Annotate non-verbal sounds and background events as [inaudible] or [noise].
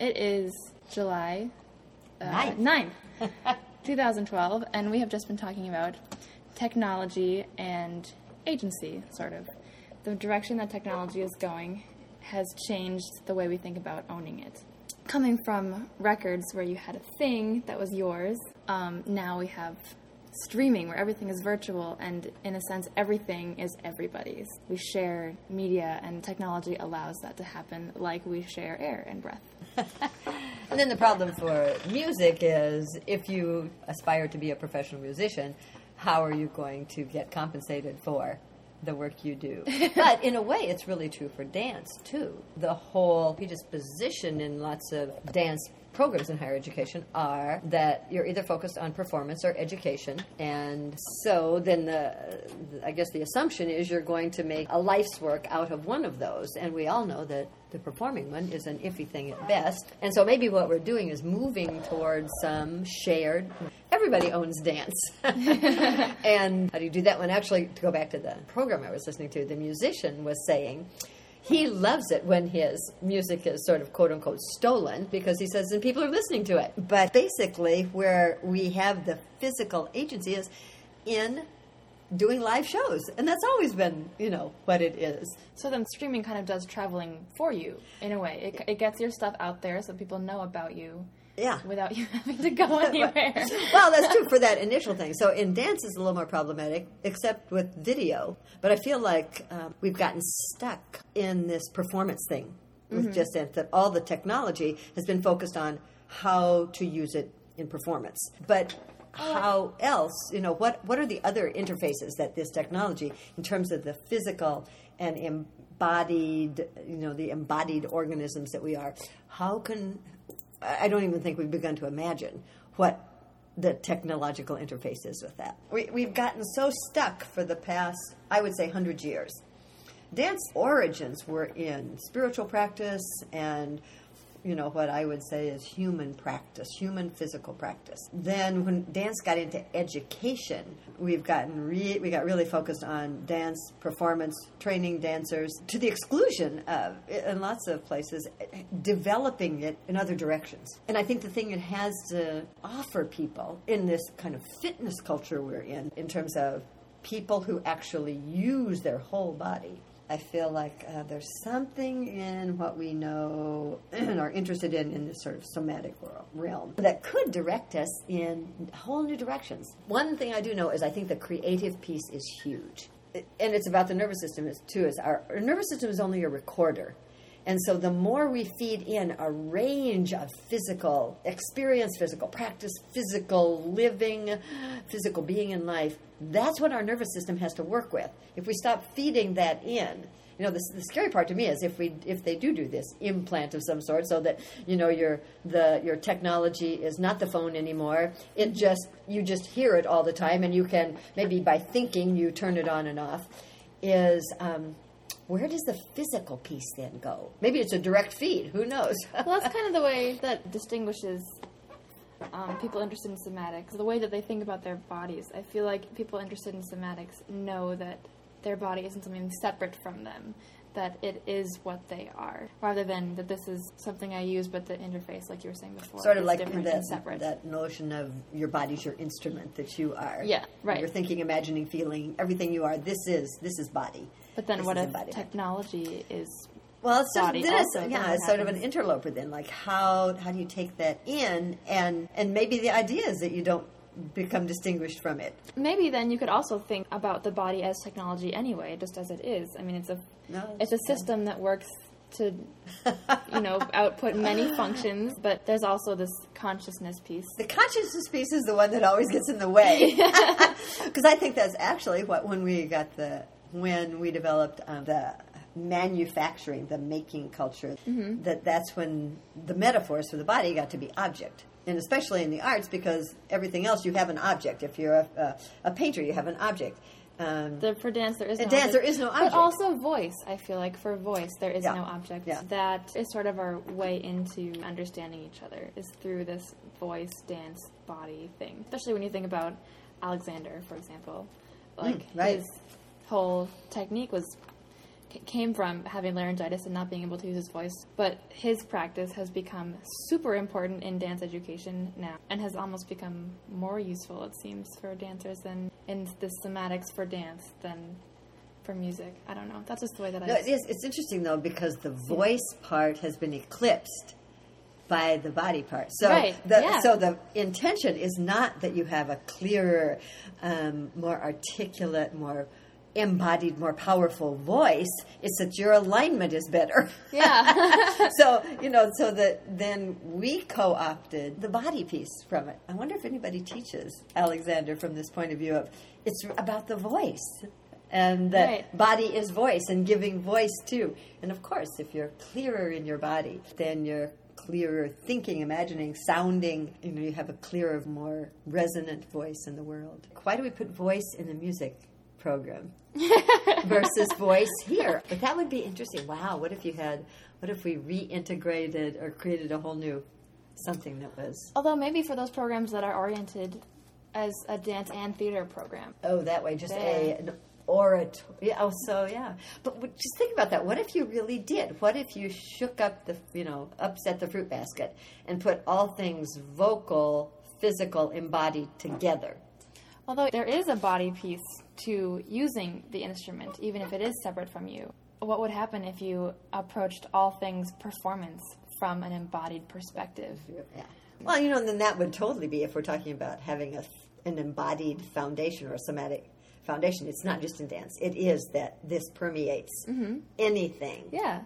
It is July uh, Ninth. 9th, [laughs] 2012, and we have just been talking about technology and agency, sort of. The direction that technology is going has changed the way we think about owning it. Coming from records where you had a thing that was yours, um, now we have streaming where everything is virtual and in a sense everything is everybody's we share media and technology allows that to happen like we share air and breath [laughs] And then the problem for music is if you aspire to be a professional musician, how are you going to get compensated for the work you do? [laughs] but in a way, it's really true for dance too. The whole predisposition in lots of dance programs in higher education are that you're either focused on performance or education. And so then the i guess the assumption is you're going to make a life's work out of one of those. And we all know that the performing one is an iffy thing at best. And so maybe what we're doing is moving towards some shared everybody owns dance. [laughs] [laughs] And how do you do that one? actually to go back to the program i was listening to the musician was saying he loves it when his music is sort of quote unquote stolen because he says and people are listening to it. But basically where we have the physical agency is in doing live shows. And that's always been you know what it is. So then streaming kind of does traveling for you in a way. It, it gets your stuff out there so people know about you yeah. Without you [laughs] having to go anywhere. [laughs] well that's true for that initial thing. So in dance is a little more problematic except with video. But i feel like um, we've gotten stuck in this performance thing with Mm-hmm. just dance that all the technology has been focused on how to use it in performance. But how else you know what what are the other interfaces that this technology in terms of the physical and embodied you know the embodied organisms that we are how can I don't even think we've begun to imagine what the technological interface is with that. We, we've gotten so stuck for the past, I would say, 100 years. Dance origins were in spiritual practice and you know what I would say is human practice, human physical practice. Then when dance got into education, we've gotten re- we got really focused on dance performance, training dancers to the exclusion of in lots of places developing it in other directions. And I think the thing it has to offer people in this kind of fitness culture we're in in terms of people who actually use their whole body I feel like uh, there's something in what we know [clears throat] and are interested in in this sort of somatic realm that could direct us in whole new directions. One thing I do know is I think the creative piece is huge. And it's about the nervous system too. Is our, our nervous system is only a recorder. And so the more we feed in a range of physical experience, physical practice, physical living, physical being in life, that's what our nervous system has to work with. If we stop feeding that in, you know, the, the scary part to me is if we if they do do this implant of some sort, so that you know your the your technology is not the phone anymore. It just you just hear it all the time, and you can maybe by thinking you turn it on and off. Is um, where does the physical piece then go? Maybe it's a direct feed. Who knows? [laughs] well, that's kind of the way that distinguishes um, people interested in somatics, the way that they think about their bodies. I feel like people interested in somatics know that their body isn't something separate from them, that it is what they are, rather than that this is something I use, but the interface, like you were saying before, sort of is like different that, that notion of your body's your instrument that you are. Yeah, right. You're thinking, imagining, feeling, everything you are. This is this is body. but then, This what if embodiment. technology is Well, it's sort of, body also, yeah, it's sort of an interloper then. Like how how do you take that in and and maybe the idea is that you don't become distinguished from it. Maybe then you could also think about the body as technology anyway, just as it is. I mean, it's a No, it's a system that works to [laughs] you know output many functions, but there's also this consciousness piece. The consciousness piece is the one that always gets in the way. [laughs] Because [laughs] I think that's actually what when we got the when we developed um, the manufacturing, the making culture, that that's when the metaphors for the body got to be object. And especially in the arts, because everything else you have an object. If you're a, a, a painter, you have an object. Um, The, for dance, there is no dance, object. there is no object. But also voice. I feel like for voice, there is Yeah. no object. Yeah. That is sort of our way into understanding each other is through this voice, dance, body thing. Especially when you think about Alexander, for example. Like right. his whole technique was came from having laryngitis and not being able to use his voice. But his practice has become super important in dance education now and has almost become more useful, it seems, for dancers than in the somatics for dance than for music. I don't know. That's just the way that I No, it is, it's interesting though because the voice part has been eclipsed by the body part. So Right, the yeah. so the intention is not that you have a clearer, um, more articulate, more embodied, more powerful voice. It's that your alignment is better. Yeah. [laughs] [laughs] so you know, so that then we co-opted the body piece from it. I wonder if anybody teaches Alexander from this point of view of it's about the voice. And that Right. body is voice and giving voice too. And of course, if you're clearer in your body, then you're clearer thinking, imagining, sounding. You know, you have a clearer, more resonant voice in the world. Why do we put voice in the music program [laughs] versus voice here? But that would be interesting. Wow, what if you had? What if we reintegrated or created a whole new something that was Although maybe for those programs that are oriented as a dance and theater program. Oh, that way, just a an orator. Yeah, oh, so yeah. But just think about that. What if you really did? What if you shook up the, you know, upset the fruit basket and put all things vocal, physical, embodied together? Although there is a body piece to using the instrument, even if it is separate from you. What would happen if you approached all things performance from an embodied perspective? Yeah. Well, you know, and then that would totally be if we're talking about having a an embodied foundation or a somatic foundation. It's not just in dance. It is that this permeates mm-hmm. anything. Yeah.